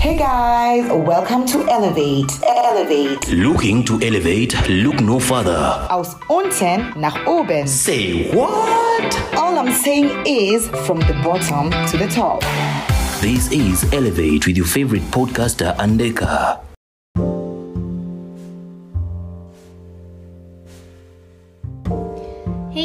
Hey guys, welcome to Elevate. Elevate. Looking to elevate, look no further. Aus unten nach oben. Say what? All I'm saying is from the bottom to the top. This is Elevate with your favorite podcaster, Andeka.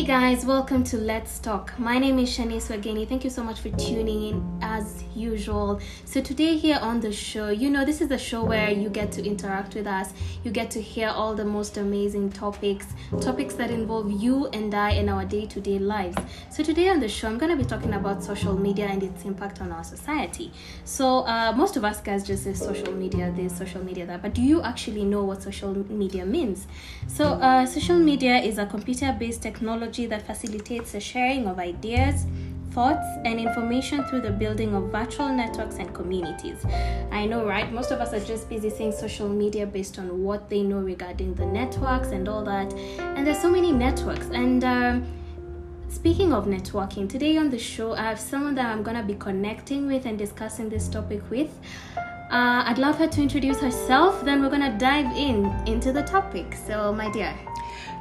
Hey guys, welcome to Let's Talk. My name is Shanice Wageni. Thank you so much for tuning in as usual. So, today, here on the show, you know, this is a show where you get to interact with us, you get to hear all the most amazing topics, topics that involve you and I in our day to day lives. So, today on the show, I'm going to be talking about social media and its impact on our society. So, uh, most of us guys just say social media this, social media that, but do you actually know what social media means? So, uh, social media is a computer based technology that facilitates the sharing of ideas, thoughts, and information through the building of virtual networks and communities. I know, right? Most of us are just busy saying social media based on what they know regarding the networks and all that. And there's so many networks. And um, speaking of networking, today on the show, I have someone that I'm going to be connecting with and discussing this topic with. Uh, I'd love her to introduce herself, then we're going to dive in into the topic. So, my dear.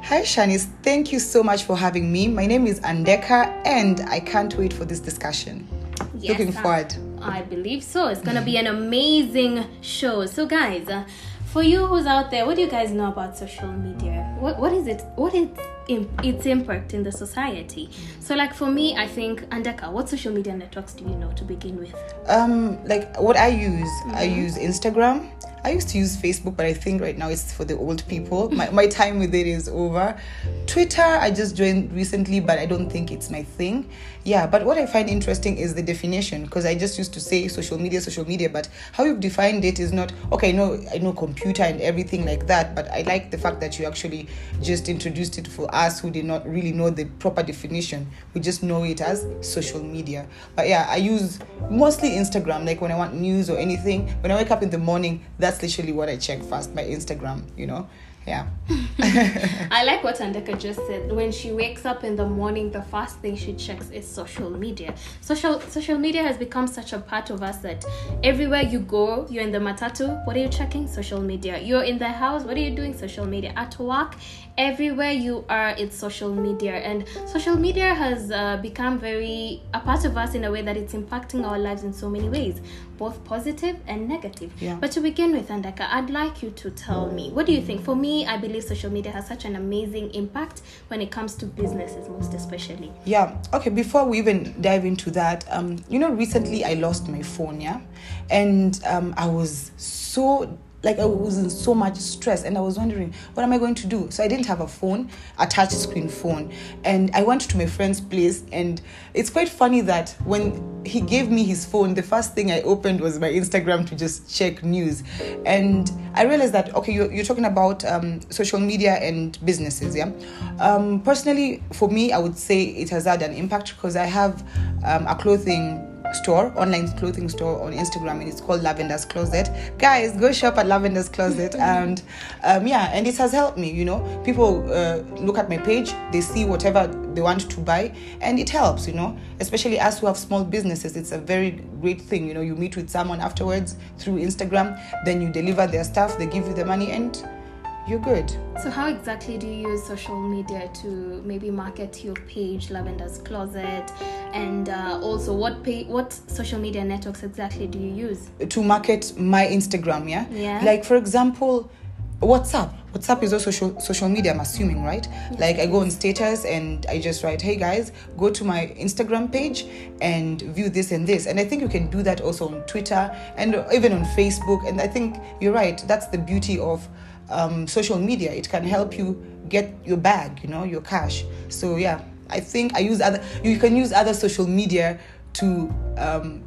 Hi Shanice, thank you so much for having me. My name is Andeka and I can't wait for this discussion. Yes, Looking forward. I believe so. It's gonna be an amazing show. So, guys, uh, for you who's out there, what do you guys know about social media? What what is it? What is its impact in the society? So, like for me, I think Andeka, what social media networks do you know to begin with? Um, like what I use, I Mm-hmm. use Instagram. I used to use Facebook, but I think right now it's for the old people. Mm. My, my time with it is over. Twitter, I just joined recently, but I don't think it's my thing. Yeah, but what I find interesting is the definition because I just used to say social media, social media, but how you've defined it is not okay. I know, I know computer and everything like that, but I like the fact that you actually just introduced it for us who did not really know the proper definition. We just know it as social media. But yeah, I use mostly Instagram, like when I want news or anything. When I wake up in the morning, that's literally what I check first, my Instagram, you know? Yeah. I like what Andeka just said. When she wakes up in the morning, the first thing she checks is social media. Social social media has become such a part of us that everywhere you go, you're in the matatu, what are you checking? Social media. You're in the house, what are you doing? Social media. At work, everywhere you are, it's social media. And social media has uh, become very a part of us in a way that it's impacting our lives in so many ways, both positive and negative. Yeah. But to begin with, andeka I'd like you to tell me what do you think? For me, I believe social media has such an amazing impact when it comes to businesses, most especially. Yeah. Okay. Before we even dive into that, um, you know, recently I lost my phone. Yeah, and um, I was so like I was in so much stress, and I was wondering what am I going to do. So I didn't have a phone, a touch screen phone, and I went to my friend's place, and it's quite funny that when he gave me his phone, the first thing I opened was my Instagram to just check news, and I realized that okay, you're, you're talking about um, social media and businesses, yeah. Um, personally, for me, I would say it has had an impact because I have um, a clothing store, online clothing store on Instagram, and it's called Lavender's Closet. Guys, go shop at Lavender's Closet, and um, yeah, and it has helped me. You know, people uh, look at my page, they see whatever they want to buy, and it helps. You know, especially us who have small businesses, it's a very great thing. You know, you meet with someone afterwards through Instagram, then you deliver their stuff, they give you the money, and you're good. So, how exactly do you use social media to maybe market your page, Lavender's Closet, and uh, also what pay, what social media networks exactly do you use? to market my Instagram, yeah? Yeah. Like for example, WhatsApp. WhatsApp is also social, social media, I'm assuming, right? like I go on status and I just write, hey guys, go to my Instagram page and view this and this. And I think you can do that also on Twitter and even on Facebook. And I think you're right, that's the beauty of um, social media. It can help you get your bag, you know, your cash. So yeah, I think I use other you can use other social media to um,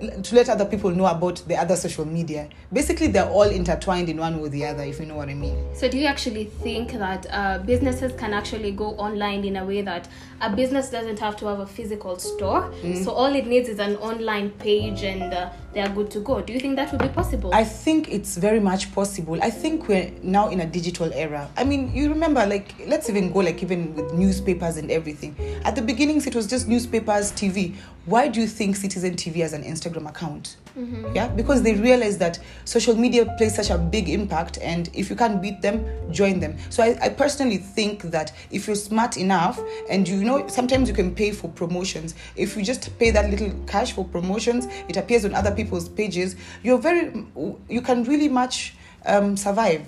to let other people know about the other social media. Basically, they're all intertwined in one way or the other, if you know what I mean. So, do you actually think that uh, businesses can actually go online in a way that a business doesn't have to have a physical store? So, all it needs is an online page and uh, they are good to go. Do you think that would be possible? I think it's very much possible. I think we're now in a digital era. I mean, you remember, like, let's even go, like, even with newspapers and everything. At the beginnings, it was just newspapers, TV. why do you think Citizen TV has an Instagram account? Mm-hmm. Yeah, because they realize that social media plays such a big impact, and if you can't beat them, join them. So I, I personally think that if you're smart enough, and you know, sometimes you can pay for promotions. If you just pay that little cash for promotions, it appears on other people's pages. You're very, you can really much um, survive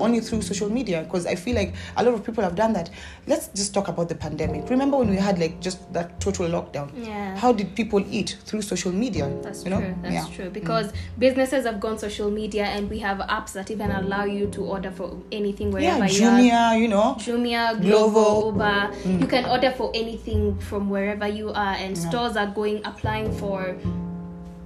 only through social media because I feel like a lot of people have done that. Let's just talk about the pandemic. Remember when we had like just that total lockdown? Yeah. How did people eat through social media? That's you know? true. That's Yeah. Mm. true because businesses have gone social media, and we have apps that even allow you to order for anything wherever Yeah, you are. Jumia, you know. Jumia, Glovo. Glovo, Uber. You can order for anything from wherever you are, and stores are going applying for.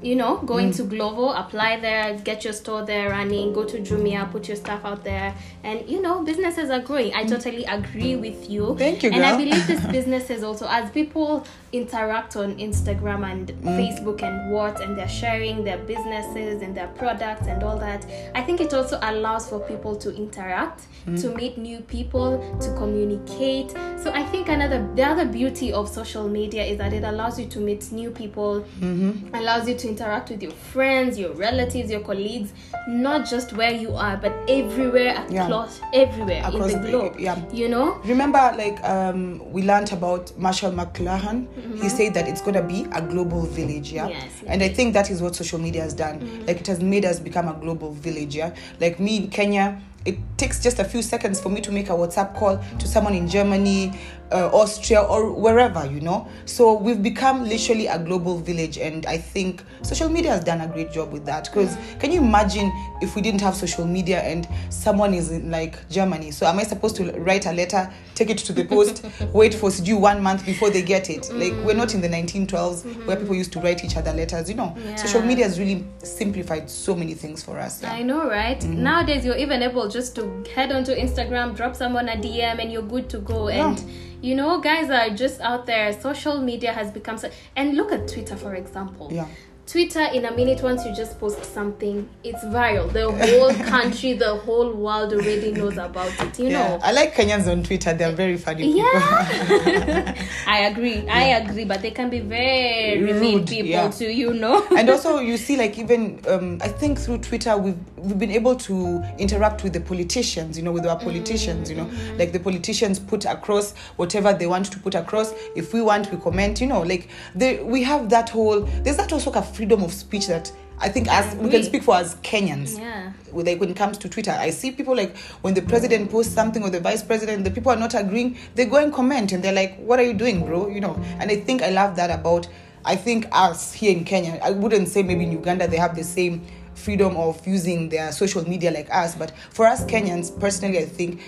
You know, going Mm. to Glovo, apply there, get your store there running, go to Jumia, put your stuff out there, and you know, businesses are growing. I totally agree with you. Mm. Thank you, And I girl. believe these businesses also, as people interact on Instagram and Mm. Facebook and what, and they're sharing their businesses and their products and all that, I think it also allows for people to interact, Mm. to meet new people, to communicate. So I think another the other beauty of social media is that it allows you to meet new people, Mm-hmm. allows you to interact with your friends, your relatives, your colleagues, not just where you are, but everywhere Yeah. across everywhere Across in the the- globe. yeah. You know? Remember, like um, we learned about Marshall McLuhan. He said that it's gonna be a global village, yeah. Mm-hmm. Yes, and I think that is what social media has done. Like it has made us become a global village, yeah. Like me in Kenya, it takes just a few seconds for me to make a WhatsApp call to someone in Germany, uh, Austria, or wherever, you know. So we've become literally a global village, and I think social media has done a great job with that. Because can you imagine if we didn't have social media and someone is in like Germany? So am I supposed to write a letter, take it to the post, wait for due one month before they get it? Like we're not in the 1912s where people used to write each other letters. You know, social media has really simplified so many things for us. Yeah. I know, right? Mm-hmm. Nowadays, you're even able just to head onto Instagram, drop someone a DM, and you're good to go. And you know, guys are just out there. Social media has become so. And look at Twitter, for example. Yeah. Twitter, in a minute, once you just post something, it's viral. The whole country, the whole world already knows about it. You Yeah. know. I like Kenyans on Twitter. They're very funny people. Yeah, I agree. I agree, but they can be very mean Rude, people yeah. too. You know. and also you see like even um, i think through twitter we've we've been able to interact with the politicians you know with our politicians you know mm. like the politicians put across whatever they want to put across if we want we comment you know like they, we have that whole there's that also a freedom of speech that i think as we can speak for as kenyans Yeah. like when it comes to Twitter, I see people like when the president posts something or the vice president, the people are not agreeing, they go and comment and they're like, "What are you doing, bro?" You know. And I think I love that about. I think us here in Kenya, I wouldn't say maybe in Uganda they have the same freedom of using their social media like us, but for us Kenyans, personally, I think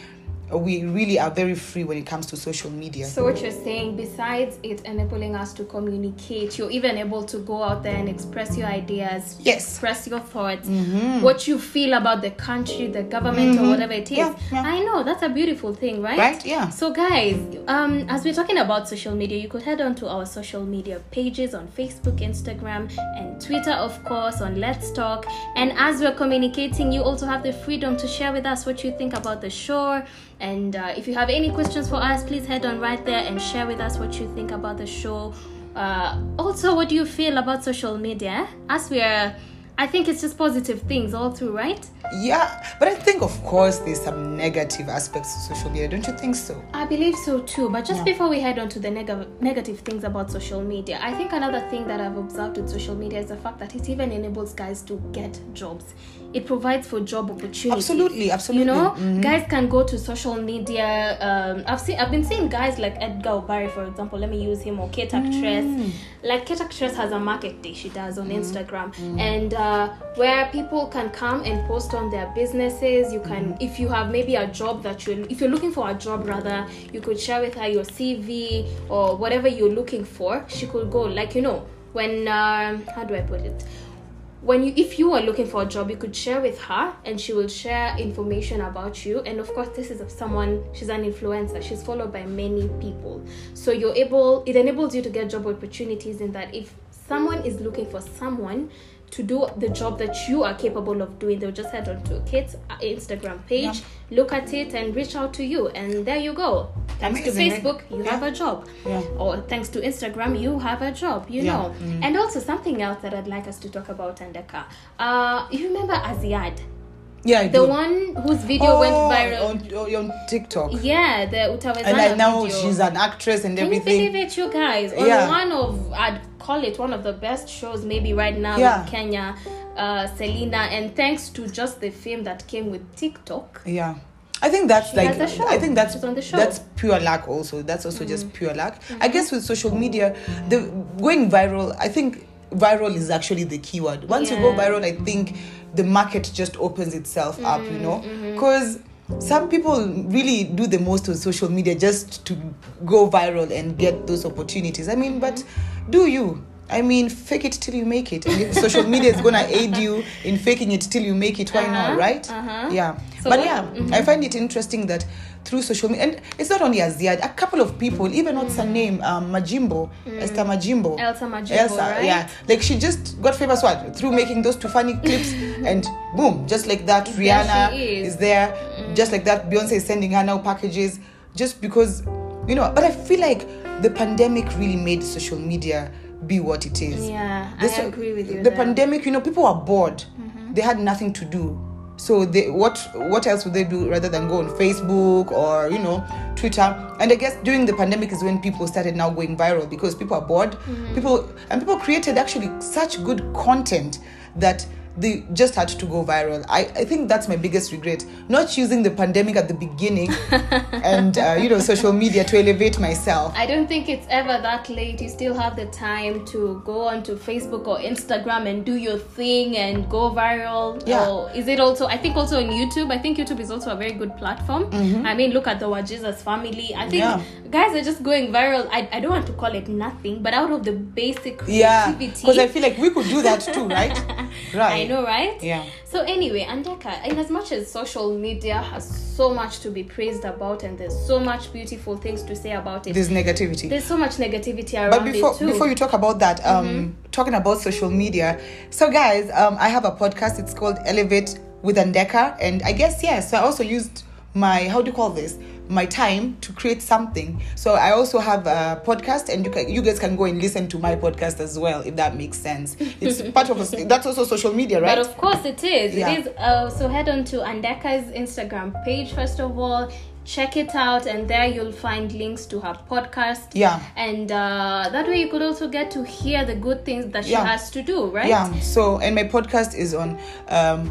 we really are very free when it comes to social media. So what you're saying, besides it enabling us to communicate, you're even able to go out there and express your ideas, Yes. express your thoughts, what you feel about the country, the government, or whatever it is. Yeah, yeah. I know that's a beautiful thing, right? Right, yeah. So guys, um, as we're talking about social media, you could head on to our social media pages on Facebook, Instagram, and Twitter, of course, on Let's Talk. And as we're communicating, you also have the freedom to share with us what you think about the show. And uh, if you have any questions for us, please head on right there and share with us what you think about the show. Uh, also, what do you feel about social media? As we are, I think it's just positive things all through, right? Yeah, but I think of course there's some negative aspects to social media, don't you think so? I believe so too. But just Yeah. before we head on to the neg- negative things about social media, I think another thing that I've observed with social media is the fact that it even enables guys to get jobs. It provides for job opportunities. Absolutely, absolutely. You know, Mhm. guys can go to social media. Um, I've seen, I've been seeing guys like Edgar Obari, for example. Let me use him or Kate Actress. Mm. Like Kate Actress has a market day she does on Instagram, and uh, where people can come and post on their businesses. You can, if you have maybe a job that you, if you're looking for a job rather, you could share with her your CV or whatever you're looking for. She could go like you know when um, how do I put it when you if you are looking for a job you could share with her and she will share information about you. And of course this is someone she's an influencer. She's followed by many people. So you're able it enables you to get job opportunities in that if someone is looking for someone to do the job that you are capable of doing they'll just head on to Kate's uh, instagram page look at it and reach out to you and there you go Thanks Amazing, to? Facebook, you Yeah. have a job. Yeah. Or thanks to Instagram, you have a job, you Yeah. know. And also something else that I'd like us to talk about, Andeka. Uh, you remember Azziad? Yeah, I The do. one whose video went Oh, viral. on, on, on TikTok. Yeah, the Utawezana and now video. she's an actress and Can you believe it, you guys? On Yeah. one of, call it one of the best shows maybe right now Yeah. in Kenya, uh, Selina. And thanks to just the fame that came with TikTok, Yeah. I think that's She like has a show. I think that's She's on the show. that's pure luck also. That's also just pure luck. Mm-hmm. I guess with social media, the going viral, I think viral is actually the keyword. Once you go viral, I think the market just opens itself up, you know? Mm-hmm, Cuz some people really do the most on social media just to go viral and get those opportunities. I mean, but Mm-hmm. do you? I mean, fake it till you make it. And if social media is gonna aid you in faking it till you make it, why Uh-huh, not, right? uh-huh. Yeah. So but yeah, I find it interesting that through social media, and it's not only Azziad, a couple of people, even what's her name, um, Majimbo, Esther Majimbo. Mm. Elsa Majimbo, Elsa, right? yeah. Like she just got famous what through making those two funny clips, and boom, just like that, Rihanna is. there, just like that, Beyonce is sending her now packages, just because, you know. But I feel like the pandemic really made social media be what it is. Yeah, The I agree with you. The there. pandemic, you know, people were bored. Mm-hmm. They had nothing to do. So they what what else would they do rather than go on Facebook or you know Twitter? And I guess during the pandemic is when people started now going viral because people are bored. Mm-hmm. People and people created actually such good content that they just had to go viral. I, I think that's my biggest regret. Not using the pandemic at the beginning and uh, you know social media to elevate myself. I don't think it's ever that late. You still have the time to go onto Facebook or Instagram and do your thing and go viral. Yeah. Or is it also? I think also on YouTube. I think YouTube is also a very good platform. I mean, look at the Wajesus family. I think Mm-hmm. Yeah. guys are just going viral. I, I don't want to call it nothing, but out of the basic creativity. Yeah, because I feel like we could do that too, right? Right. I know, right? Yeah. So anyway, Andeka, in as much as social media has so much to be praised about and there's so much beautiful things to say about it, There's negativity. there's so much negativity around but before it too. before you talk about that um talking about social media so guys um i have a podcast it's called elevate with andeka and i guess yes so i also used my how do you call this my time to create something so i also have a podcast and you can you guys can go and listen to my podcast as well if that makes sense it's part of a, that's also social media right But of course it is. Yeah. It is. Uh, so head on to Andeka's Instagram page first of all. Check it out, and there you'll find links to her podcast. Yeah. And uh, that way you could also get to hear the good things that she Yeah. has to do, right? Yeah. So, and my podcast is on um,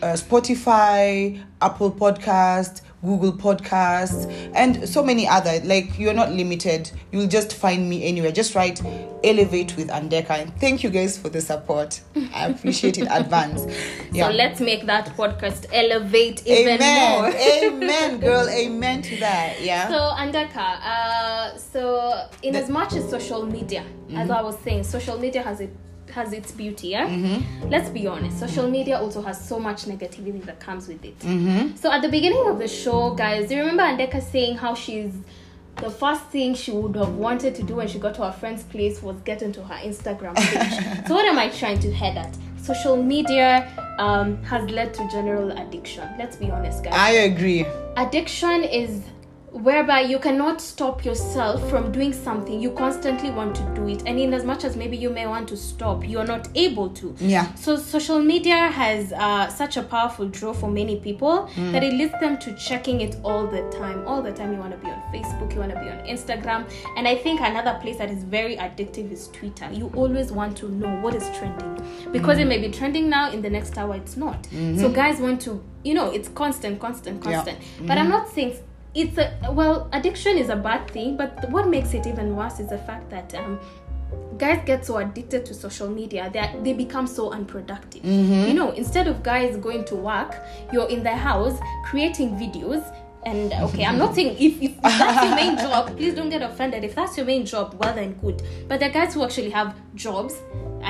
uh, Spotify, Apple Podcast, Google Podcasts, and so many other. Like you're not limited. You'll just find me anywhere. Just write "Elevate with Andeka." And thank you guys for the support. I appreciate it advance. Yeah. So let's make that podcast elevate even Amen. more. Amen, girl. Amen to that. Yeah. So Andeka, uh, so in as much as social media, Mm-hmm. as I was saying, social media has it has its beauty. Yeah. Mm-hmm. Let's be honest. Social media also has so much negativity that comes with it. Mm-hmm. So at the beginning of the show, guys, do you remember Andeka saying how she's the first thing she would have wanted to do when she got to her friend's place was get into her Instagram page. so what am I trying to head at? Social media um, has led to general addiction. Let's be honest, guys I agree. addiction is whereby you cannot stop yourself from doing something you constantly want to do it. And in as much as maybe you may want to stop you're not able to. Yeah. so social media has uh, such a powerful draw for many people mm. that it leads them to checking it all the time. All the time you want to be on facebook you want to be on instagram. And i think another place that is very addictive is twitter. You always want to know what is trending. Because mm. it may be trending now in the next hour it's not. So mm-hmm. guys want to you know it's constant constant Yeah. constant. But mm-hmm. i'm not saying it's a well addiction is a bad thing but what makes it even worse is the fact that um guys get so addicted to social media that they become so unproductive. You know instead of guys going to work you're in the house creating videos and okay i'm not saying if, if, if that's your main job please don't get offended. If that's your main job well then good. But the guys who actually have jobs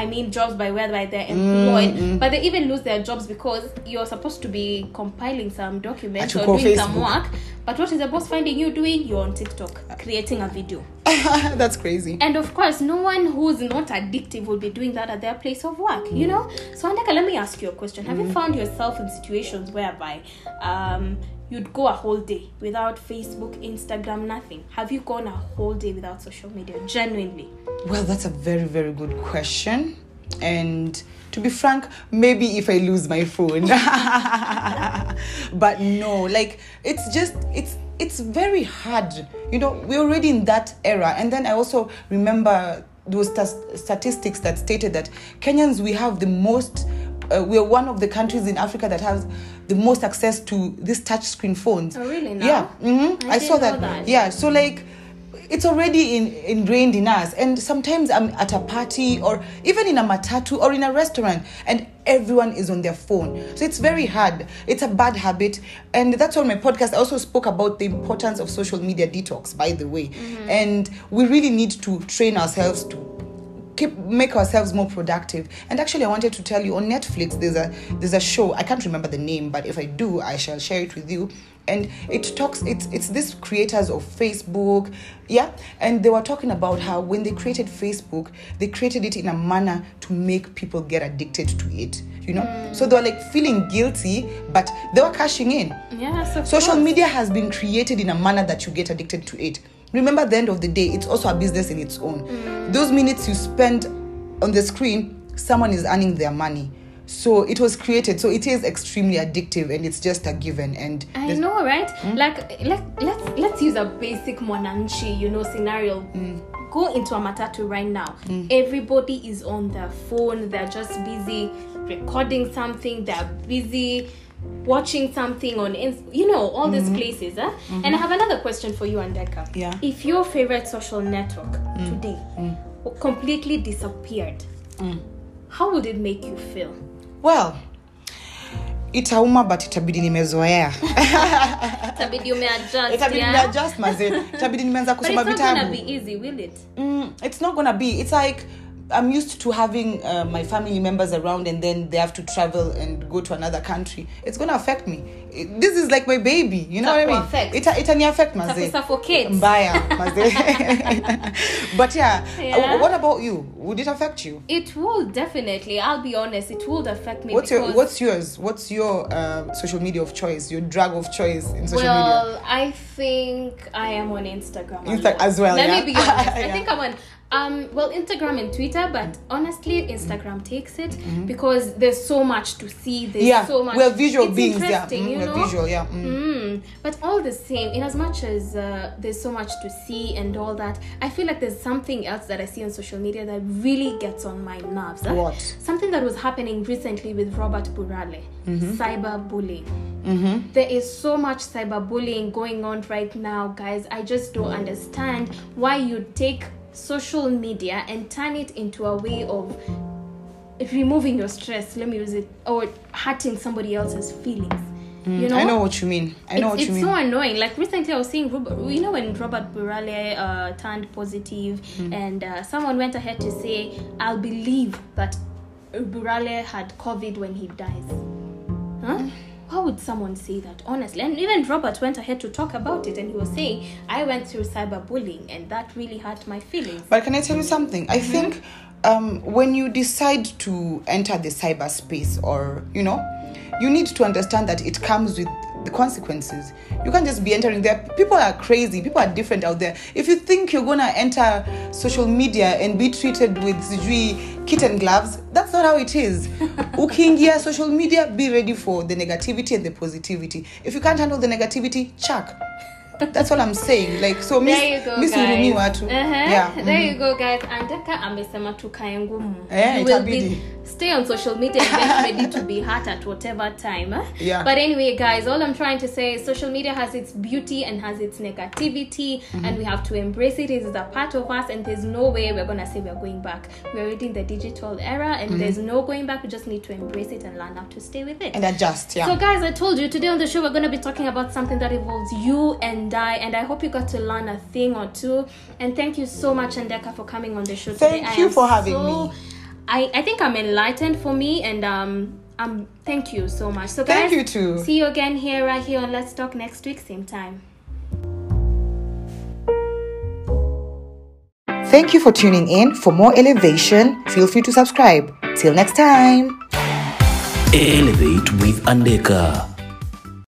i mean jobs by whereby they're mm, employed mm. but they even lose their jobs because you're supposed to be compiling some documents or doing some work. But what is the boss finding you doing? You're on tiktok creating a video. That's crazy. and of course, no one who's not addictive will be doing that at their place of work, you mm. know? So, Andeka, let me ask you a question. Have you found yourself in situations whereby um, you'd go a whole day without Facebook, Instagram, nothing. Have you gone a whole day without social media? Genuinely. Well, that's a very, very good question. And to be frank, maybe if I lose my phone. but no, like it's just it's it's very hard. You know, we're already in that era. And then I also remember those stas- statistics that stated that Kenyans we have the most uh, we're one of the countries in Africa that has the most access to these touchscreen phones. Oh, really? Now? Yeah. hmm I I, saw that. that. Yeah. So like it's already in, ingrained in us and sometimes i'm at a party or even in a matatu or in a restaurant and everyone is on their phone so it's very hard it's a bad habit and that's on my podcast i also spoke about the importance of social media detox by the way and we really need to train ourselves to keep make ourselves more productive. And actually i wanted to tell you on netflix there's a there's a show i can't remember the name but if i do i shall share it with you. And it talks it's it's this creators of facebook yeah? And they were talking about how when they created facebook they created it in a manner to make people get addicted to it you know? Mm. So they were like feeling guilty but they were cashing in. Yes, social course. media has been created in a manner that you get addicted to it remember at the end of the day it's also a business in its own mm. those minutes you spend on the screen someone is earning their money so it was created so it is extremely addictive and it's just a given and I know, right? Hmm? Like, let let's let's use a basic mwananchi, you know, scenario. Hmm. Go into a matatu right now. Hmm. Everybody is on their phone. They're just busy recording something. They're busy watching something on, you know, all these places. Eh? And I have another question for you, Andeka. Yeah. If your favorite social network today completely disappeared, how would it make you feel? well itauma but itabidi nimezoea Itabidi umeadjust, mazee itabidi nimeanza kusoma it's not gonna be easy, will it? mm, it's not gonna be it's like i'm used to having uh, my family members around and then they have to travel and go to another country it's gonna affect me It- this is like my baby you know what i mean Itakuaffect. Ita, itani affect maze mbaya maze but yeah, Yeah. Uh, what about you would it affect you It will definitely. I'll be honest. It will affect me. what's your what's yours what's your uh, social media of choice your drug of choice in social well, media Well, I think I am on Instagram. Insta- as well, Let yeah. me be honest. I Yeah. think I'm on. Um, well, Instagram and Twitter, but honestly, Instagram takes it because there's so much to see. There's Mm-hmm. yeah so much. we're visual it's beings yeah Mm, you we're know? visual yeah mm. Mm, but all the same, in as much as uh, there's so much to see and all that, I feel like there's something else that I see on social media that really gets on my nerves. huh? What? Something that was happening recently with Robert Burale, Mm-hmm. cyberbullying. There is so much cyberbullying going on right now, guys. I just don't understand why you take social media and turn it into a way of removing your stress. Let me use it, or hurting somebody else's feelings. you know, i know what you mean i know it's, what you it's mean so annoying. Like recently, I was seeing, Robert, you know, when Robert Burale uh, turned positive, Hmm. and uh, someone went ahead to say, "I'll believe that Burale had COVID when he dies." Huh? Hmm. Why would someone say that? Honestly, and even Robert went ahead to talk about it, and he was saying, "I went through cyberbullying, and that really hurt my feelings." But can I tell you something? I think um, when you decide to enter the cyberspace, or you know, you need to understand that it comes with the consequences. You can't just be entering there. People are crazy. People are different out there. If you think you're gonna enter social media and be treated with sijui kitten gloves, that's not how it is. Ukiingia social media, be ready for the negativity and the positivity. If you can't handle the negativity, chuck. That's all I'm saying. Like so, miss, There you go, miss hurumi guys. watu. Uh-huh. Yeah. There you go, guys. Andeka amesema tukae ngumu. Eh, you will be stay on social media and get ready to be hurt at whatever time. eh? Yeah. But anyway, guys, all I'm trying to say is social media has its beauty and has its negativity, Mm-hmm. and we have to embrace it. It is a part of us, and there's no way we're gonna say we're going back. We're already in the digital era, and Mm-hmm. there's no going back. We just need to embrace it and learn how to stay with it. and adjust. Yeah. So, guys, I told you today on the show we're going to be talking about something that involves you and I, and I hope you got to learn a thing or two. And thank you so much, Andeka, for coming on the show today. Thank I you am for having so- me. I, I think I'm enlightened for me, and um, um, thank you so much. So, Thank guys, you too. See you again here, right here on Let's Talk next week, same time. Thank you for tuning in. For more elevation, feel free to subscribe. Till next time. Elevate with Andeka.